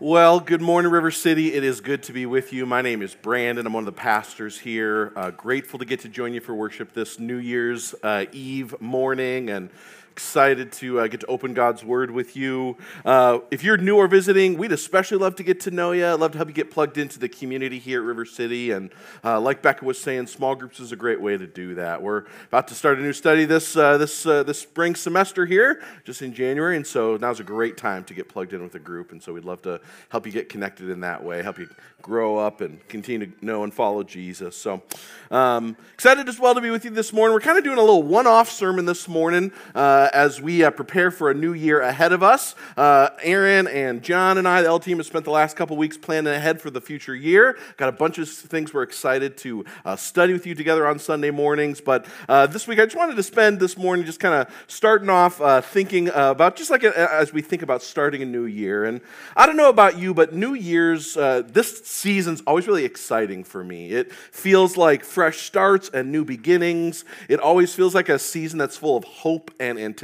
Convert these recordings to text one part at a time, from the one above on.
Well, good morning, River City. It is good to be with you. My name is Brandon. I'm one of the pastors here. Uh, grateful to get to join you for worship this New Year's uh, Eve morning and excited to uh, get to open God's Word with you. Uh, if you're new or visiting, we'd especially love to get to know you. I'd love to help you get plugged into the community here at River City. And uh, like Becca was saying, small groups is a great way to do that. We're about to start a new study this uh, this uh, this spring semester here, just in January, and so now's a great time to get plugged in with a group. And so we'd love to help you get connected in that way, help you grow up and continue to know and follow Jesus. So um, excited as well to be with you this morning. We're kind of doing a little one-off sermon this morning. Uh, as we uh, prepare for a new year ahead of us. Uh, Aaron and John and I, the L team, have spent the last couple weeks planning ahead for the future year. Got a bunch of things we're excited to uh, study with you together on Sunday mornings. But uh, this week, I just wanted to spend this morning just kind of starting off uh, thinking about just like a, as we think about starting a new year. And I don't know about you, but New Year's, this season's always really exciting for me. It feels like fresh starts and new beginnings. It always feels like a season that's full of hope and anticipation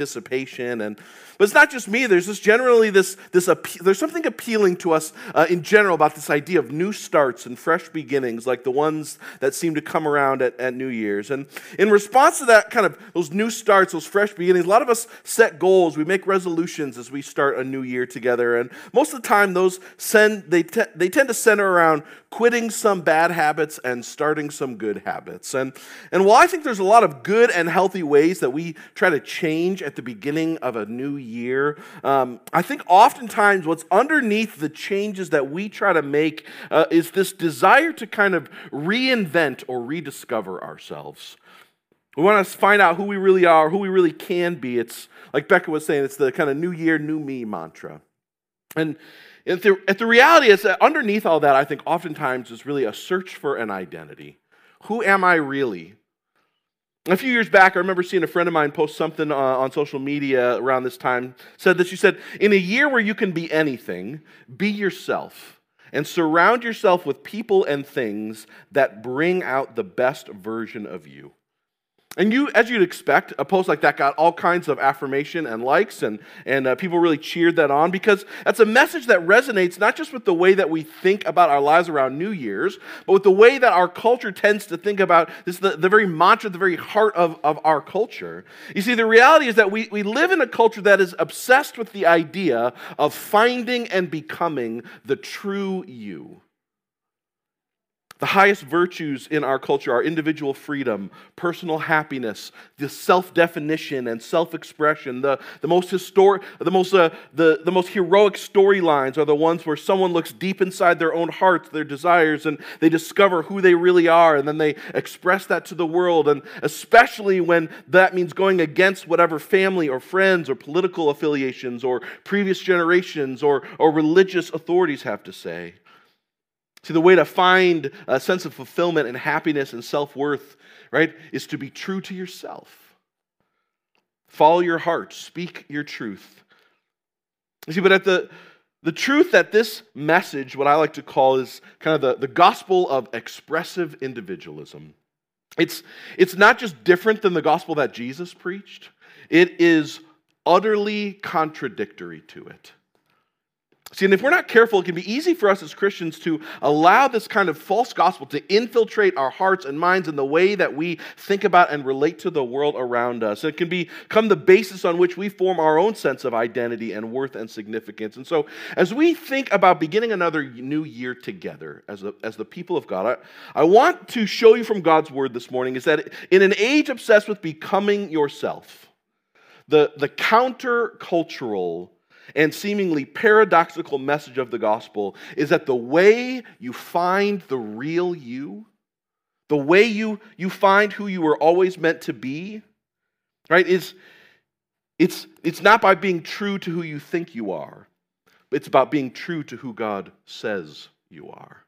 and but it's not just me. There's just generally this, this there's something appealing to us uh, in general about this idea of new starts and fresh beginnings, like the ones that seem to come around at, at New Year's. And in response to that kind of those new starts, those fresh beginnings, a lot of us set goals. We make resolutions as we start a new year together. And most of the time, those send, they, te- they tend to center around quitting some bad habits and starting some good habits. And, and while I think there's a lot of good and healthy ways that we try to change at the beginning of a new year, um, I think oftentimes what's underneath the changes that we try to make uh, is this desire to kind of reinvent or rediscover ourselves. We want to find out who we really are, who we really can be. It's like Becca was saying, it's the kind of new year, new me mantra. And if the, if the reality is that underneath all that, I think oftentimes is really a search for an identity. Who am I really? A few years back, I remember seeing a friend of mine post something uh, on social media around this time. Said that she said, "In a year where you can be anything, be yourself, and surround yourself with people and things that bring out the best version of you." And you, as you'd expect, a post like that got all kinds of affirmation and likes, and, and uh, people really cheered that on because that's a message that resonates not just with the way that we think about our lives around New Year's, but with the way that our culture tends to think about this, the, the very mantra, the very heart of, of our culture. You see, the reality is that we, we live in a culture that is obsessed with the idea of finding and becoming the true you. The highest virtues in our culture are individual freedom, personal happiness, the self definition and self expression. The, the most the most, uh, the, the most heroic storylines are the ones where someone looks deep inside their own hearts, their desires, and they discover who they really are, and then they express that to the world. And especially when that means going against whatever family or friends or political affiliations or previous generations or, or religious authorities have to say. See, the way to find a sense of fulfillment and happiness and self worth, right, is to be true to yourself. Follow your heart, speak your truth. You see, but at the the truth that this message, what I like to call is kind of the, the gospel of expressive individualism. It's, it's not just different than the gospel that Jesus preached, it is utterly contradictory to it. See, and if we're not careful, it can be easy for us as Christians to allow this kind of false gospel to infiltrate our hearts and minds in the way that we think about and relate to the world around us. It can become the basis on which we form our own sense of identity and worth and significance. And so, as we think about beginning another new year together as, as the people of God, I, I want to show you from God's word this morning is that in an age obsessed with becoming yourself, the, the countercultural and seemingly paradoxical message of the gospel is that the way you find the real you, the way you, you find who you were always meant to be, right, is it's, it's not by being true to who you think you are, it's about being true to who God says you are.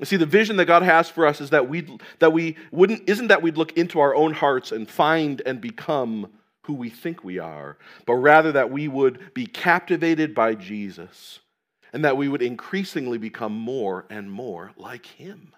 You See, the vision that God has for us is that we that we wouldn't isn't that we'd look into our own hearts and find and become who we think we are, but rather that we would be captivated by Jesus and that we would increasingly become more and more like him.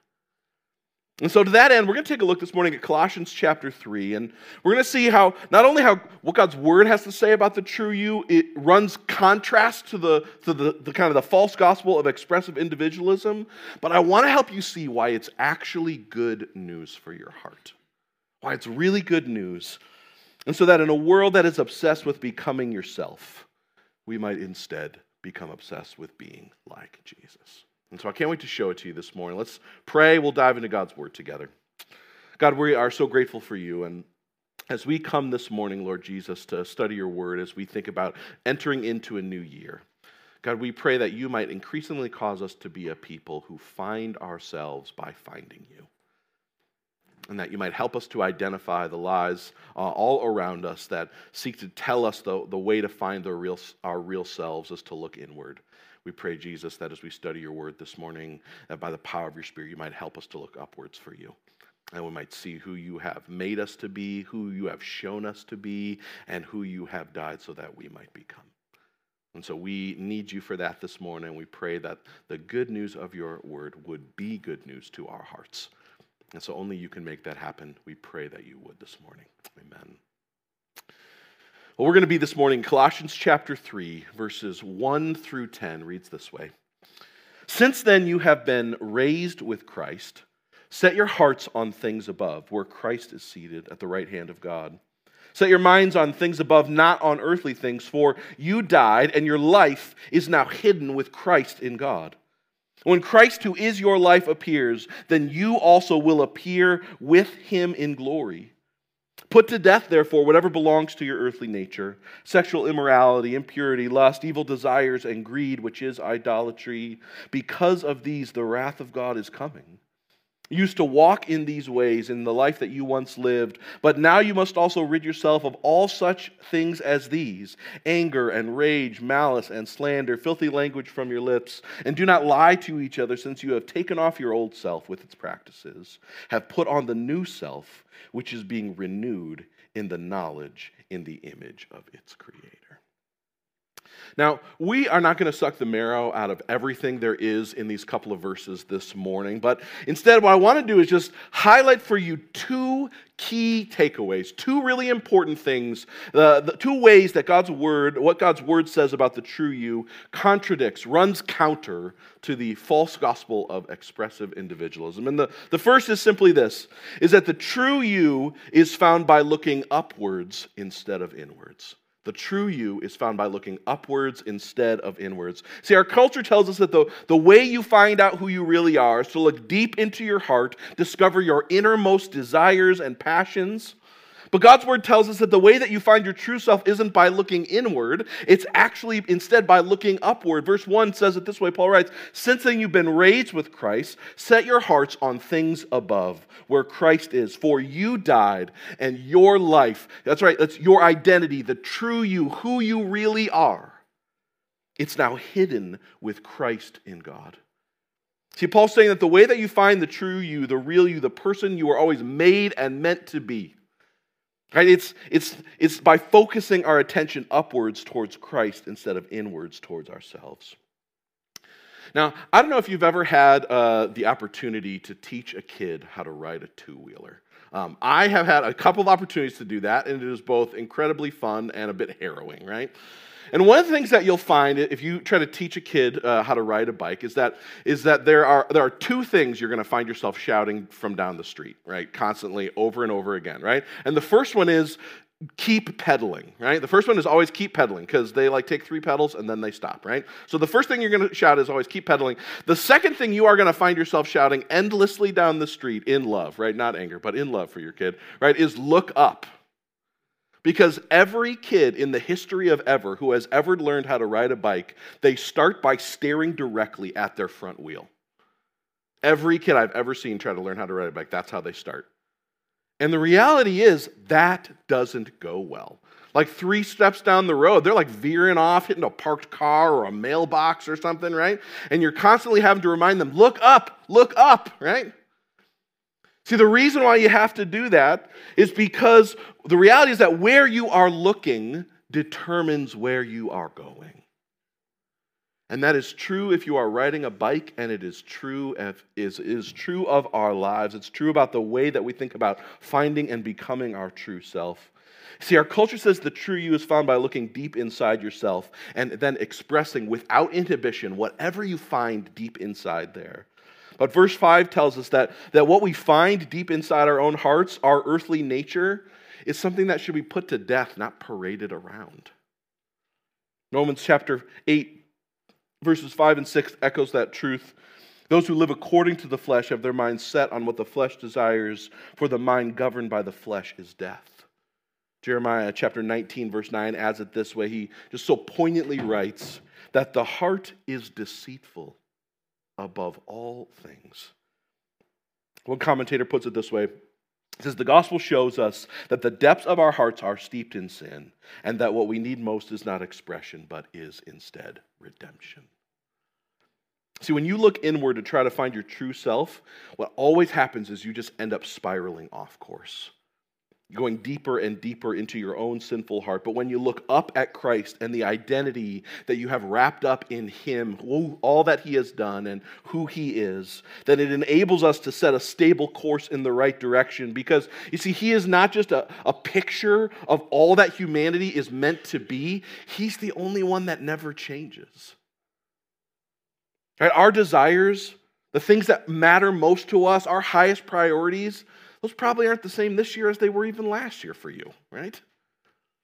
And so, to that end, we're going to take a look this morning at Colossians chapter 3, and we're going to see how, not only how what God's word has to say about the true you, it runs contrast to the, to the, the kind of the false gospel of expressive individualism, but I want to help you see why it's actually good news for your heart. Why it's really good news. And so that in a world that is obsessed with becoming yourself, we might instead become obsessed with being like Jesus. And so I can't wait to show it to you this morning. Let's pray. We'll dive into God's word together. God, we are so grateful for you. And as we come this morning, Lord Jesus, to study your word, as we think about entering into a new year, God, we pray that you might increasingly cause us to be a people who find ourselves by finding you. And that you might help us to identify the lies uh, all around us that seek to tell us the, the way to find the real, our real selves is to look inward we pray, Jesus, that as we study your word this morning, that by the power of your Spirit, you might help us to look upwards for you. And we might see who you have made us to be, who you have shown us to be, and who you have died so that we might become. And so we need you for that this morning. We pray that the good news of your word would be good news to our hearts. And so only you can make that happen. We pray that you would this morning. Amen. Well, we're going to be this morning, Colossians chapter 3, verses 1 through 10 reads this way Since then you have been raised with Christ, set your hearts on things above, where Christ is seated at the right hand of God. Set your minds on things above, not on earthly things, for you died, and your life is now hidden with Christ in God. When Christ, who is your life, appears, then you also will appear with him in glory. Put to death, therefore, whatever belongs to your earthly nature sexual immorality, impurity, lust, evil desires, and greed, which is idolatry. Because of these, the wrath of God is coming. Used to walk in these ways in the life that you once lived, but now you must also rid yourself of all such things as these anger and rage, malice and slander, filthy language from your lips. And do not lie to each other, since you have taken off your old self with its practices, have put on the new self, which is being renewed in the knowledge in the image of its creator. Now, we are not going to suck the marrow out of everything there is in these couple of verses this morning, but instead, what I want to do is just highlight for you two key takeaways, two really important things, uh, the two ways that God's word, what God's word says about the true you, contradicts, runs counter to the false gospel of expressive individualism. And the, the first is simply this is that the true you is found by looking upwards instead of inwards. The true you is found by looking upwards instead of inwards. See, our culture tells us that the, the way you find out who you really are is to look deep into your heart, discover your innermost desires and passions, but God's word tells us that the way that you find your true self isn't by looking inward, it's actually instead by looking upward. Verse 1 says it this way Paul writes, Since then you've been raised with Christ, set your hearts on things above, where Christ is. For you died, and your life, that's right, that's your identity, the true you, who you really are, it's now hidden with Christ in God. See, Paul's saying that the way that you find the true you, the real you, the person you were always made and meant to be, Right? It's, it's, it's by focusing our attention upwards towards Christ instead of inwards towards ourselves. Now, I don't know if you've ever had uh, the opportunity to teach a kid how to ride a two wheeler. Um, I have had a couple of opportunities to do that, and it is both incredibly fun and a bit harrowing, right? And one of the things that you'll find if you try to teach a kid uh, how to ride a bike is that, is that there, are, there are two things you're going to find yourself shouting from down the street, right? Constantly, over and over again, right? And the first one is keep pedaling, right? The first one is always keep pedaling because they like take three pedals and then they stop, right? So the first thing you're going to shout is always keep pedaling. The second thing you are going to find yourself shouting endlessly down the street in love, right? Not anger, but in love for your kid, right? Is look up, because every kid in the history of ever who has ever learned how to ride a bike, they start by staring directly at their front wheel. Every kid I've ever seen try to learn how to ride a bike, that's how they start. And the reality is that doesn't go well. Like three steps down the road, they're like veering off, hitting a parked car or a mailbox or something, right? And you're constantly having to remind them, look up, look up, right? See, the reason why you have to do that is because the reality is that where you are looking determines where you are going. And that is true if you are riding a bike, and it is true if, is, is true of our lives. It's true about the way that we think about finding and becoming our true self. See, our culture says the true you is found by looking deep inside yourself and then expressing without inhibition whatever you find deep inside there. But verse 5 tells us that, that what we find deep inside our own hearts, our earthly nature, is something that should be put to death, not paraded around. Romans chapter 8, verses 5 and 6 echoes that truth. Those who live according to the flesh have their minds set on what the flesh desires, for the mind governed by the flesh is death. Jeremiah chapter 19, verse 9 adds it this way. He just so poignantly writes that the heart is deceitful above all things. One commentator puts it this way says, The gospel shows us that the depths of our hearts are steeped in sin, and that what we need most is not expression, but is instead redemption. See, when you look inward to try to find your true self, what always happens is you just end up spiraling off course going deeper and deeper into your own sinful heart. But when you look up at Christ and the identity that you have wrapped up in Him, all that He has done and who He is, then it enables us to set a stable course in the right direction. Because you see, He is not just a, a picture of all that humanity is meant to be, He's the only one that never changes. Right? Our desires, the things that matter most to us, our highest priorities, those probably aren't the same this year as they were even last year for you, right?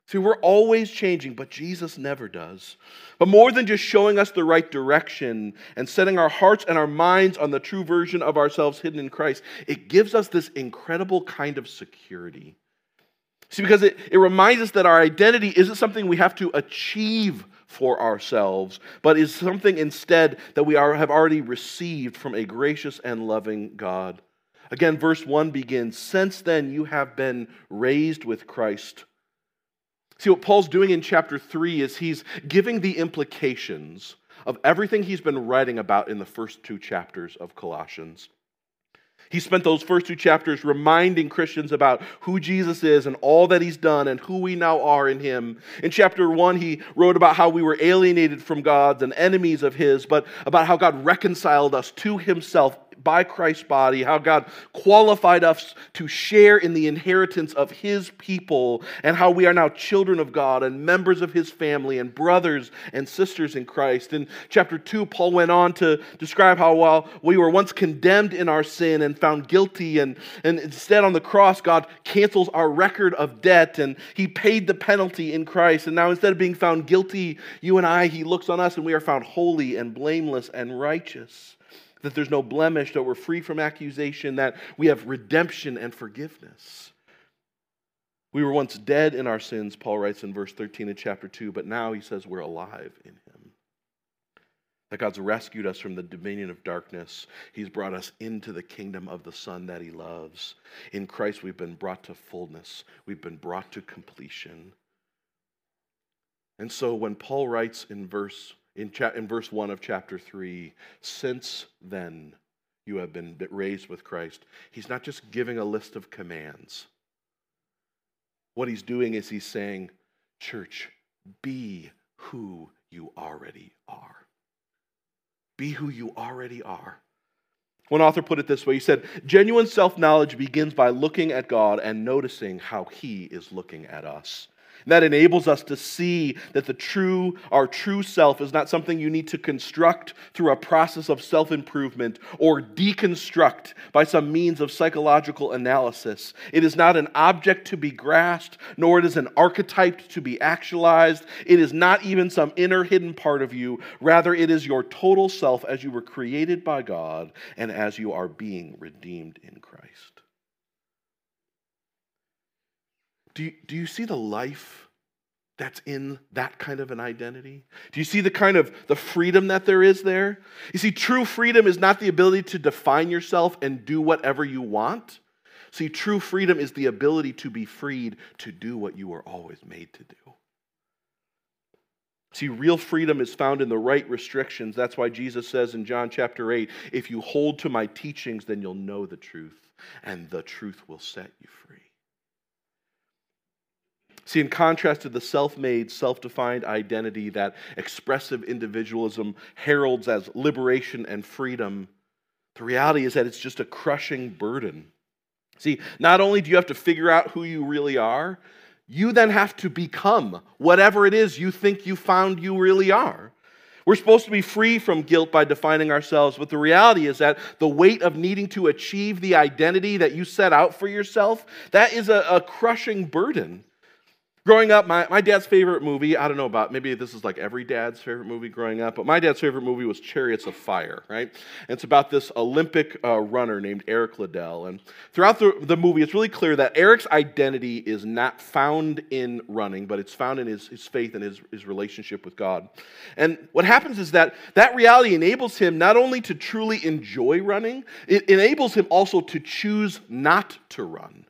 See, we're always changing, but Jesus never does. But more than just showing us the right direction and setting our hearts and our minds on the true version of ourselves hidden in Christ, it gives us this incredible kind of security. See, because it, it reminds us that our identity isn't something we have to achieve for ourselves, but is something instead that we are, have already received from a gracious and loving God. Again, verse 1 begins Since then you have been raised with Christ. See, what Paul's doing in chapter 3 is he's giving the implications of everything he's been writing about in the first two chapters of Colossians. He spent those first two chapters reminding Christians about who Jesus is and all that he's done and who we now are in him. In chapter one, he wrote about how we were alienated from God and enemies of his, but about how God reconciled us to himself by Christ's body, how God qualified us to share in the inheritance of His people, and how we are now children of God and members of His family and brothers and sisters in Christ. In chapter 2, Paul went on to describe how while we were once condemned in our sin and found guilty, and, and instead on the cross, God cancels our record of debt and He paid the penalty in Christ. And now instead of being found guilty, you and I, He looks on us and we are found holy and blameless and righteous that there's no blemish, that we're free from accusation, that we have redemption and forgiveness. We were once dead in our sins, Paul writes in verse 13 of chapter 2, but now he says we're alive in him. That God's rescued us from the dominion of darkness. He's brought us into the kingdom of the Son that he loves. In Christ, we've been brought to fullness, we've been brought to completion. And so when Paul writes in verse in, cha- in verse 1 of chapter 3 since then you have been raised with Christ. He's not just giving a list of commands. What he's doing is he's saying, Church, be who you already are. Be who you already are. One author put it this way he said, Genuine self knowledge begins by looking at God and noticing how he is looking at us. That enables us to see that the true, our true self is not something you need to construct through a process of self improvement or deconstruct by some means of psychological analysis. It is not an object to be grasped, nor it is an archetype to be actualized. It is not even some inner hidden part of you. Rather, it is your total self as you were created by God and as you are being redeemed in Christ. Do you, do you see the life that's in that kind of an identity? Do you see the kind of the freedom that there is there? You see, true freedom is not the ability to define yourself and do whatever you want. See, true freedom is the ability to be freed to do what you were always made to do. See, real freedom is found in the right restrictions. That's why Jesus says in John chapter 8 if you hold to my teachings, then you'll know the truth, and the truth will set you free. See, in contrast to the self made, self defined identity that expressive individualism heralds as liberation and freedom, the reality is that it's just a crushing burden. See, not only do you have to figure out who you really are, you then have to become whatever it is you think you found you really are. We're supposed to be free from guilt by defining ourselves, but the reality is that the weight of needing to achieve the identity that you set out for yourself, that is a, a crushing burden. Growing up, my, my dad's favorite movie, I don't know about, maybe this is like every dad's favorite movie growing up, but my dad's favorite movie was Chariots of Fire, right? And it's about this Olympic uh, runner named Eric Liddell. And throughout the, the movie, it's really clear that Eric's identity is not found in running, but it's found in his, his faith and his, his relationship with God. And what happens is that that reality enables him not only to truly enjoy running, it enables him also to choose not to run.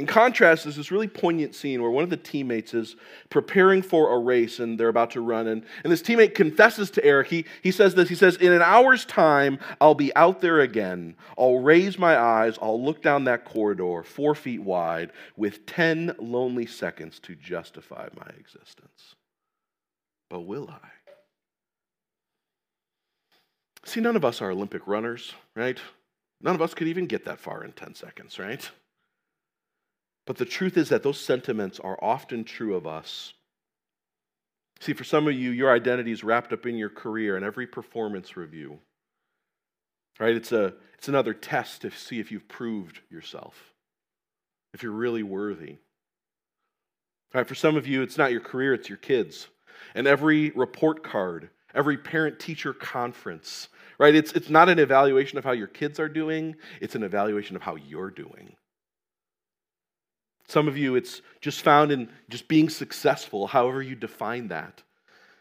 In contrast, there's this really poignant scene where one of the teammates is preparing for a race and they're about to run. And, and this teammate confesses to Eric. He, he says this He says, In an hour's time, I'll be out there again. I'll raise my eyes. I'll look down that corridor, four feet wide, with 10 lonely seconds to justify my existence. But will I? See, none of us are Olympic runners, right? None of us could even get that far in 10 seconds, right? But the truth is that those sentiments are often true of us. See, for some of you, your identity is wrapped up in your career and every performance review. Right? It's, a, it's another test to see if you've proved yourself, if you're really worthy. Right? For some of you, it's not your career, it's your kids. And every report card, every parent teacher conference, right? It's, it's not an evaluation of how your kids are doing, it's an evaluation of how you're doing. Some of you, it's just found in just being successful, however you define that.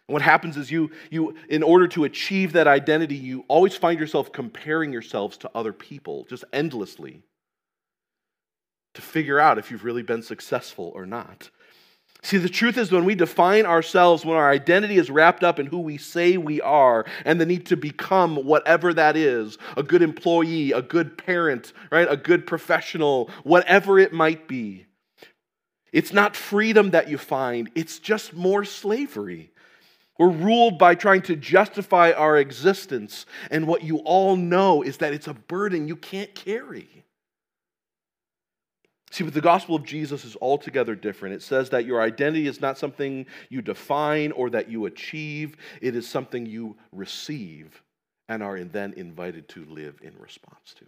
And what happens is you, you, in order to achieve that identity, you always find yourself comparing yourselves to other people, just endlessly, to figure out if you've really been successful or not. See, the truth is, when we define ourselves, when our identity is wrapped up in who we say we are and the need to become whatever that is a good employee, a good parent, right? A good professional, whatever it might be it's not freedom that you find, it's just more slavery. We're ruled by trying to justify our existence, and what you all know is that it's a burden you can't carry. See, but the gospel of Jesus is altogether different. It says that your identity is not something you define or that you achieve, it is something you receive and are then invited to live in response to.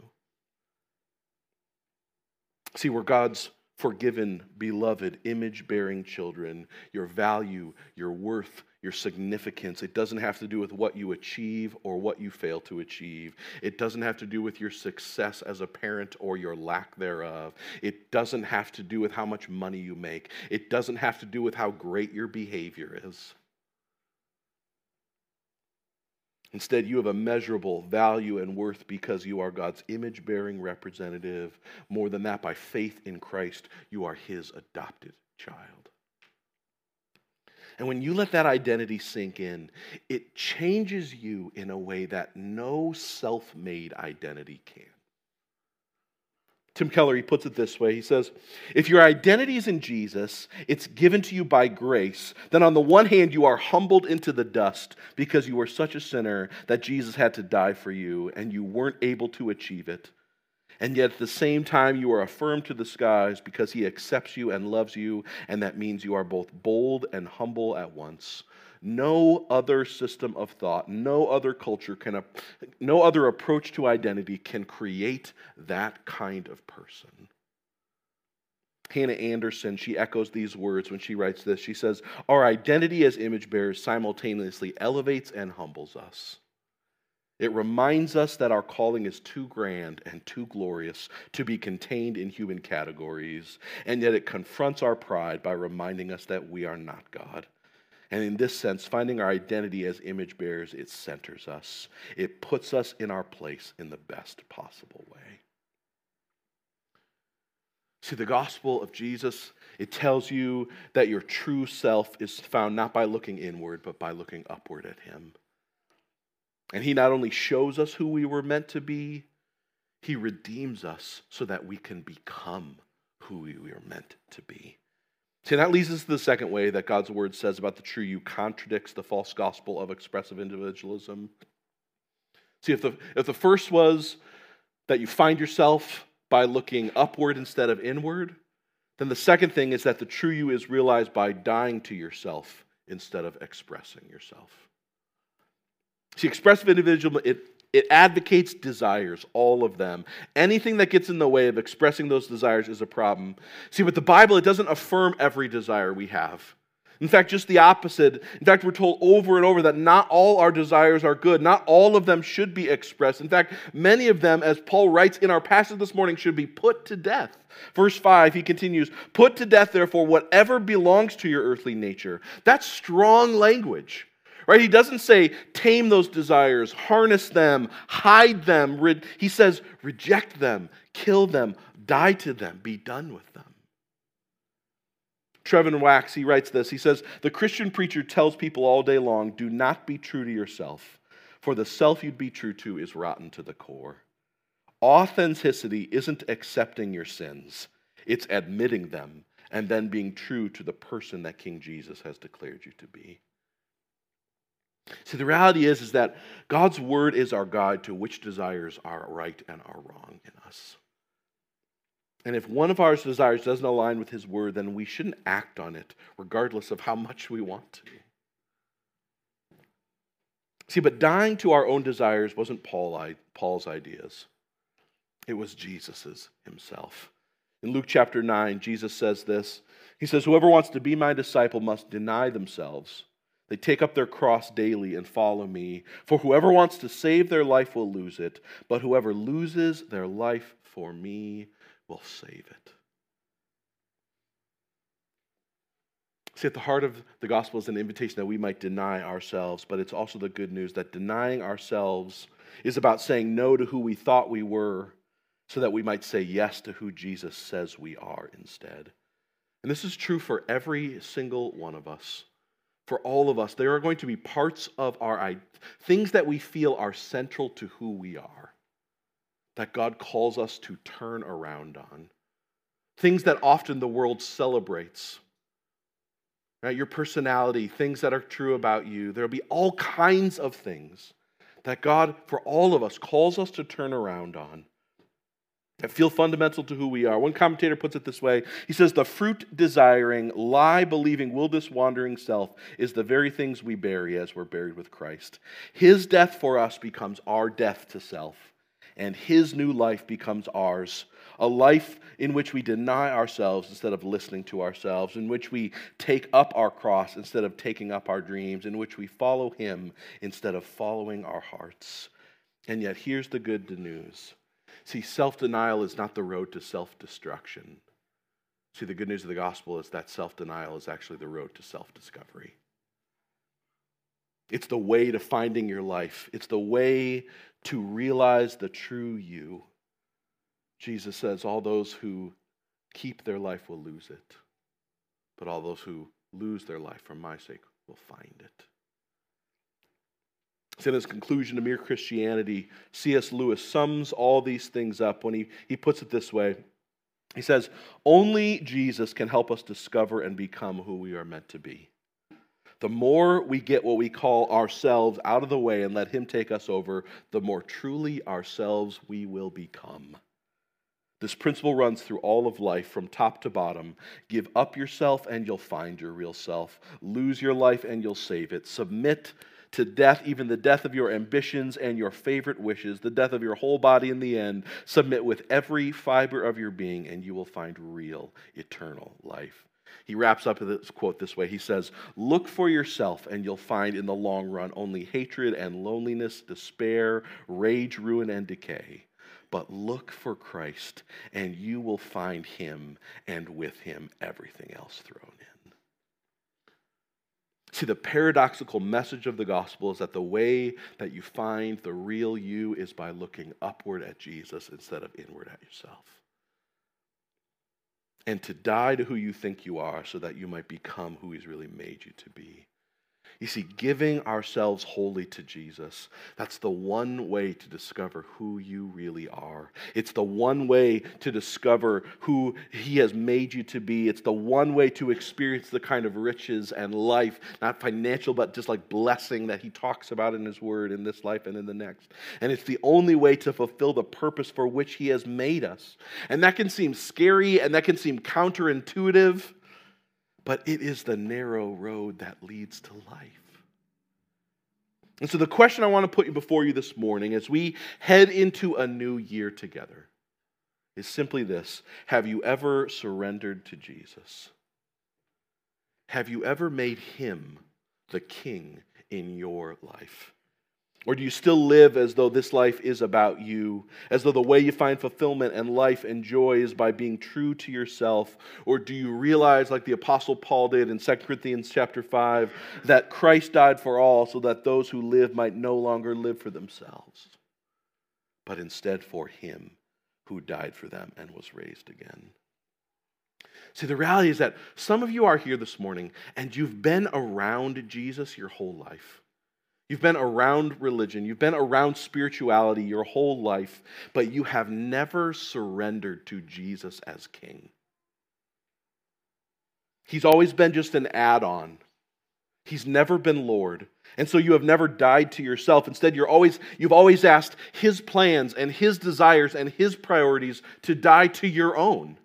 See, we're God's forgiven, beloved, image bearing children, your value, your worth, your significance. It doesn't have to do with what you achieve or what you fail to achieve. It doesn't have to do with your success as a parent or your lack thereof. It doesn't have to do with how much money you make. It doesn't have to do with how great your behavior is. Instead, you have a measurable value and worth because you are God's image bearing representative. More than that, by faith in Christ, you are His adopted child. And when you let that identity sink in, it changes you in a way that no self made identity can. Tim Keller, he puts it this way. He says, If your identity is in Jesus, it's given to you by grace, then on the one hand, you are humbled into the dust because you were such a sinner that Jesus had to die for you and you weren't able to achieve it. And yet at the same time, you are affirmed to the skies because he accepts you and loves you, and that means you are both bold and humble at once. No other system of thought, no other culture can, no other approach to identity can create that kind of person. Hannah Anderson, she echoes these words when she writes this. She says, Our identity as image bearers simultaneously elevates and humbles us. It reminds us that our calling is too grand and too glorious to be contained in human categories, and yet it confronts our pride by reminding us that we are not God and in this sense, finding our identity as image bearers, it centers us. It puts us in our place in the best possible way. See, the gospel of Jesus, it tells you that your true self is found not by looking inward, but by looking upward at Him. And He not only shows us who we were meant to be, He redeems us so that we can become who we were meant to be. See, that leads us to the second way that God's word says about the true you contradicts the false gospel of expressive individualism. See, if the, if the first was that you find yourself by looking upward instead of inward, then the second thing is that the true you is realized by dying to yourself instead of expressing yourself. See, expressive individualism, it, it advocates desires, all of them. Anything that gets in the way of expressing those desires is a problem. See, with the Bible, it doesn't affirm every desire we have. In fact, just the opposite. In fact, we're told over and over that not all our desires are good. Not all of them should be expressed. In fact, many of them, as Paul writes in our passage this morning, should be put to death. Verse 5, he continues Put to death, therefore, whatever belongs to your earthly nature. That's strong language. Right? He doesn't say tame those desires, harness them, hide them. He says reject them, kill them, die to them, be done with them. Trevin Wax, he writes this. He says, The Christian preacher tells people all day long do not be true to yourself, for the self you'd be true to is rotten to the core. Authenticity isn't accepting your sins, it's admitting them and then being true to the person that King Jesus has declared you to be. See, the reality is, is that God's word is our guide to which desires are right and are wrong in us. And if one of our desires doesn't align with his word, then we shouldn't act on it, regardless of how much we want to. See, but dying to our own desires wasn't Paul, Paul's ideas, it was Jesus's himself. In Luke chapter 9, Jesus says this He says, Whoever wants to be my disciple must deny themselves. They take up their cross daily and follow me. For whoever wants to save their life will lose it, but whoever loses their life for me will save it. See, at the heart of the gospel is an invitation that we might deny ourselves, but it's also the good news that denying ourselves is about saying no to who we thought we were so that we might say yes to who Jesus says we are instead. And this is true for every single one of us. For all of us, there are going to be parts of our things that we feel are central to who we are that God calls us to turn around on. Things that often the world celebrates. Right? Your personality, things that are true about you. There'll be all kinds of things that God, for all of us, calls us to turn around on that feel fundamental to who we are. One commentator puts it this way He says, The fruit desiring, lie believing, will this wandering self is the very things we bury as we're buried with Christ. His death for us becomes our death to self and his new life becomes ours. A life in which we deny ourselves instead of listening to ourselves, in which we take up our cross instead of taking up our dreams, in which we follow him instead of following our hearts. And yet, here's the good news. See, self denial is not the road to self destruction. See, the good news of the gospel is that self denial is actually the road to self discovery. It's the way to finding your life. It's the way to realize the true you. Jesus says, All those who keep their life will lose it, but all those who lose their life for my sake will find it. So in his conclusion to Mere Christianity, C.S. Lewis sums all these things up when he, he puts it this way. He says, Only Jesus can help us discover and become who we are meant to be the more we get what we call ourselves out of the way and let Him take us over, the more truly ourselves we will become. This principle runs through all of life from top to bottom. Give up yourself and you'll find your real self. Lose your life and you'll save it. Submit to death, even the death of your ambitions and your favorite wishes, the death of your whole body in the end. Submit with every fiber of your being and you will find real, eternal life. He wraps up this quote this way He says, Look for yourself, and you'll find in the long run only hatred and loneliness, despair, rage, ruin, and decay. But look for Christ, and you will find him, and with him, everything else thrown. See, the paradoxical message of the gospel is that the way that you find the real you is by looking upward at Jesus instead of inward at yourself and to die to who you think you are so that you might become who He's really made you to be. You see, giving ourselves wholly to Jesus, that's the one way to discover who you really are. It's the one way to discover who He has made you to be. It's the one way to experience the kind of riches and life, not financial, but just like blessing that He talks about in His Word in this life and in the next. And it's the only way to fulfill the purpose for which He has made us. And that can seem scary and that can seem counterintuitive but it is the narrow road that leads to life. And so, the question I want to put before you this morning as we head into a new year together is simply this Have you ever surrendered to Jesus? Have you ever made him the king in your life? Or do you still live as though this life is about you, as though the way you find fulfillment and life and joy is by being true to yourself? Or do you realize, like the Apostle Paul did in 2 Corinthians chapter 5, that Christ died for all so that those who live might no longer live for themselves, but instead for him who died for them and was raised again? See, the reality is that some of you are here this morning and you've been around Jesus your whole life. You've been around religion, you've been around spirituality your whole life, but you have never surrendered to Jesus as King. He's always been just an add on. He's never been Lord. And so you have never died to yourself. Instead, you're always, you've always asked His plans and His desires and His priorities to die to your own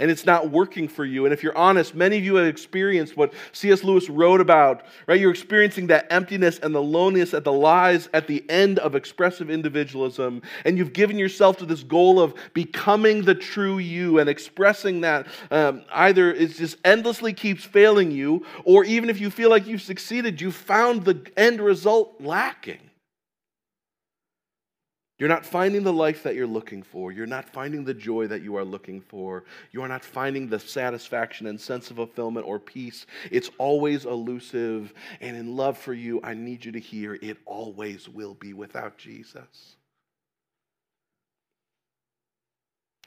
and it's not working for you. And if you're honest, many of you have experienced what C.S. Lewis wrote about, right? You're experiencing that emptiness and the loneliness at the lies at the end of expressive individualism. And you've given yourself to this goal of becoming the true you and expressing that um, either it just endlessly keeps failing you, or even if you feel like you've succeeded, you found the end result lacking. You're not finding the life that you're looking for. You're not finding the joy that you are looking for. You are not finding the satisfaction and sense of fulfillment or peace. It's always elusive. And in love for you, I need you to hear it always will be without Jesus.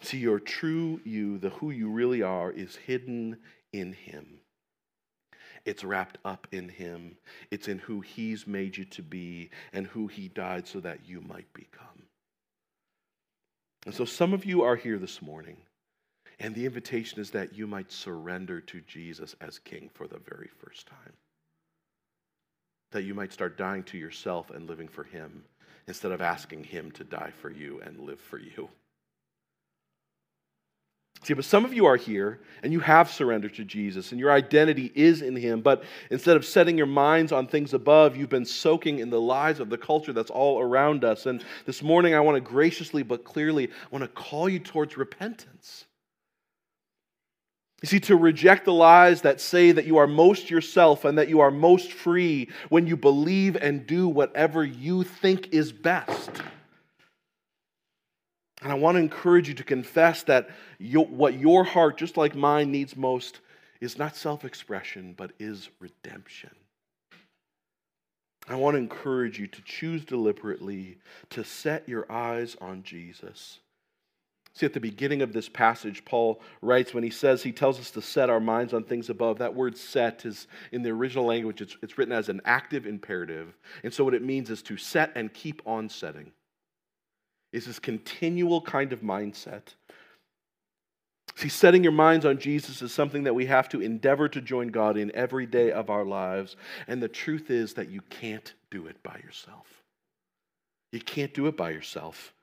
See, your true you, the who you really are, is hidden in Him. It's wrapped up in Him. It's in who He's made you to be and who He died so that you might become. And so some of you are here this morning, and the invitation is that you might surrender to Jesus as King for the very first time. That you might start dying to yourself and living for Him instead of asking Him to die for you and live for you. See, but some of you are here and you have surrendered to Jesus and your identity is in Him, but instead of setting your minds on things above, you've been soaking in the lies of the culture that's all around us. And this morning, I want to graciously but clearly I want to call you towards repentance. You see, to reject the lies that say that you are most yourself and that you are most free when you believe and do whatever you think is best. And I want to encourage you to confess that what your heart, just like mine, needs most is not self expression, but is redemption. I want to encourage you to choose deliberately to set your eyes on Jesus. See, at the beginning of this passage, Paul writes when he says, he tells us to set our minds on things above. That word set is in the original language, it's, it's written as an active imperative. And so what it means is to set and keep on setting is this continual kind of mindset. See, setting your minds on Jesus is something that we have to endeavor to join God in every day of our lives. And the truth is that you can't do it by yourself. You can't do it by yourself.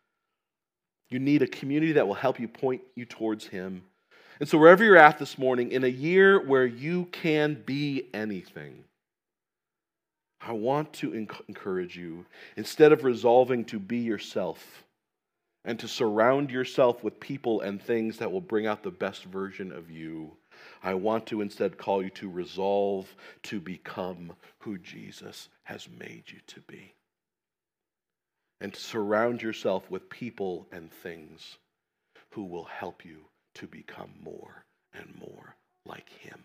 You need a community that will help you point you towards Him. And so, wherever you're at this morning, in a year where you can be anything, I want to encourage you, instead of resolving to be yourself, and to surround yourself with people and things that will bring out the best version of you. I want to instead call you to resolve to become who Jesus has made you to be. And to surround yourself with people and things who will help you to become more and more like Him.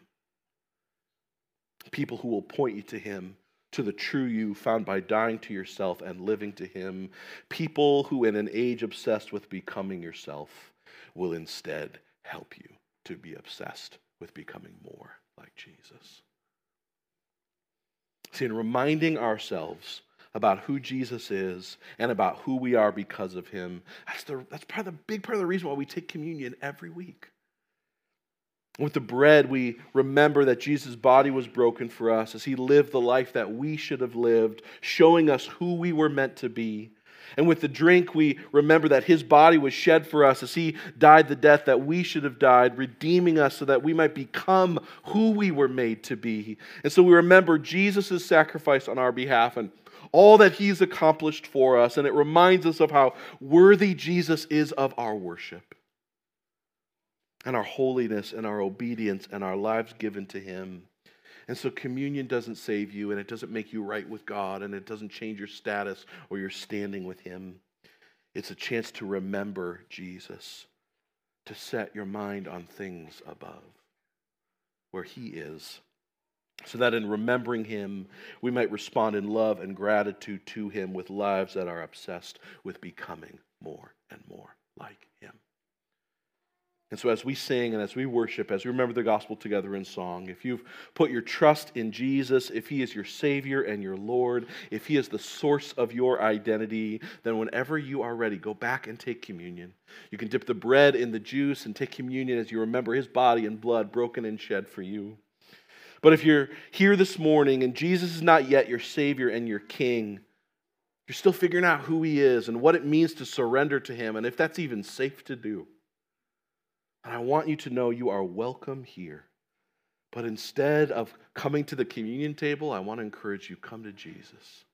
People who will point you to Him to the true you found by dying to yourself and living to Him. People who, in an age obsessed with becoming yourself, will instead help you to be obsessed with becoming more like Jesus. See, in reminding ourselves about who Jesus is and about who we are because of him, that's, the, that's part of the big part of the reason why we take communion every week. With the bread, we remember that Jesus' body was broken for us as he lived the life that we should have lived, showing us who we were meant to be. And with the drink, we remember that his body was shed for us as he died the death that we should have died, redeeming us so that we might become who we were made to be. And so we remember Jesus' sacrifice on our behalf and all that he's accomplished for us. And it reminds us of how worthy Jesus is of our worship and our holiness and our obedience and our lives given to him. And so communion doesn't save you and it doesn't make you right with God and it doesn't change your status or your standing with Him. It's a chance to remember Jesus, to set your mind on things above, where He is, so that in remembering Him, we might respond in love and gratitude to Him with lives that are obsessed with becoming more and more like. And so, as we sing and as we worship, as we remember the gospel together in song, if you've put your trust in Jesus, if He is your Savior and your Lord, if He is the source of your identity, then whenever you are ready, go back and take communion. You can dip the bread in the juice and take communion as you remember His body and blood broken and shed for you. But if you're here this morning and Jesus is not yet your Savior and your King, you're still figuring out who He is and what it means to surrender to Him, and if that's even safe to do. And I want you to know you are welcome here. But instead of coming to the communion table, I want to encourage you come to Jesus.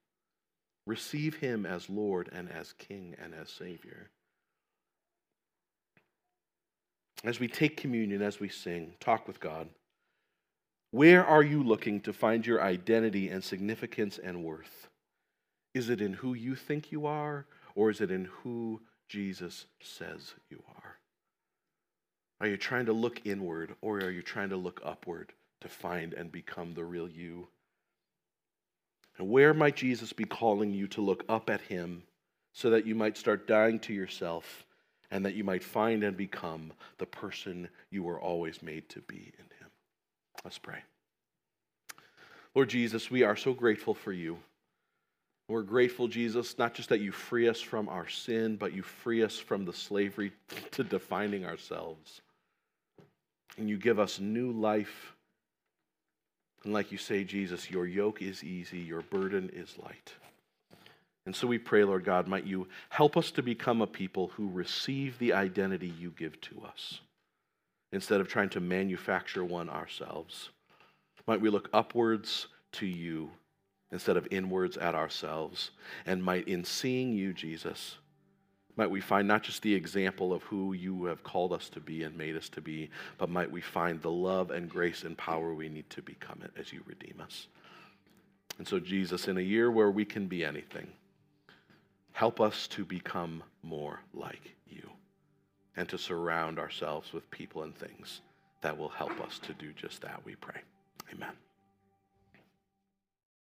Receive him as Lord and as King and as Savior. As we take communion, as we sing, talk with God. Where are you looking to find your identity and significance and worth? Is it in who you think you are, or is it in who Jesus says you are? Are you trying to look inward or are you trying to look upward to find and become the real you? And where might Jesus be calling you to look up at him so that you might start dying to yourself and that you might find and become the person you were always made to be in him? Let's pray. Lord Jesus, we are so grateful for you. We're grateful, Jesus, not just that you free us from our sin, but you free us from the slavery to defining ourselves and you give us new life. And like you say, Jesus, your yoke is easy, your burden is light. And so we pray, Lord God, might you help us to become a people who receive the identity you give to us instead of trying to manufacture one ourselves. Might we look upwards to you instead of inwards at ourselves. And might, in seeing you, Jesus, might we find not just the example of who you have called us to be and made us to be, but might we find the love and grace and power we need to become it as you redeem us. And so, Jesus, in a year where we can be anything, help us to become more like you and to surround ourselves with people and things that will help us to do just that, we pray. Amen.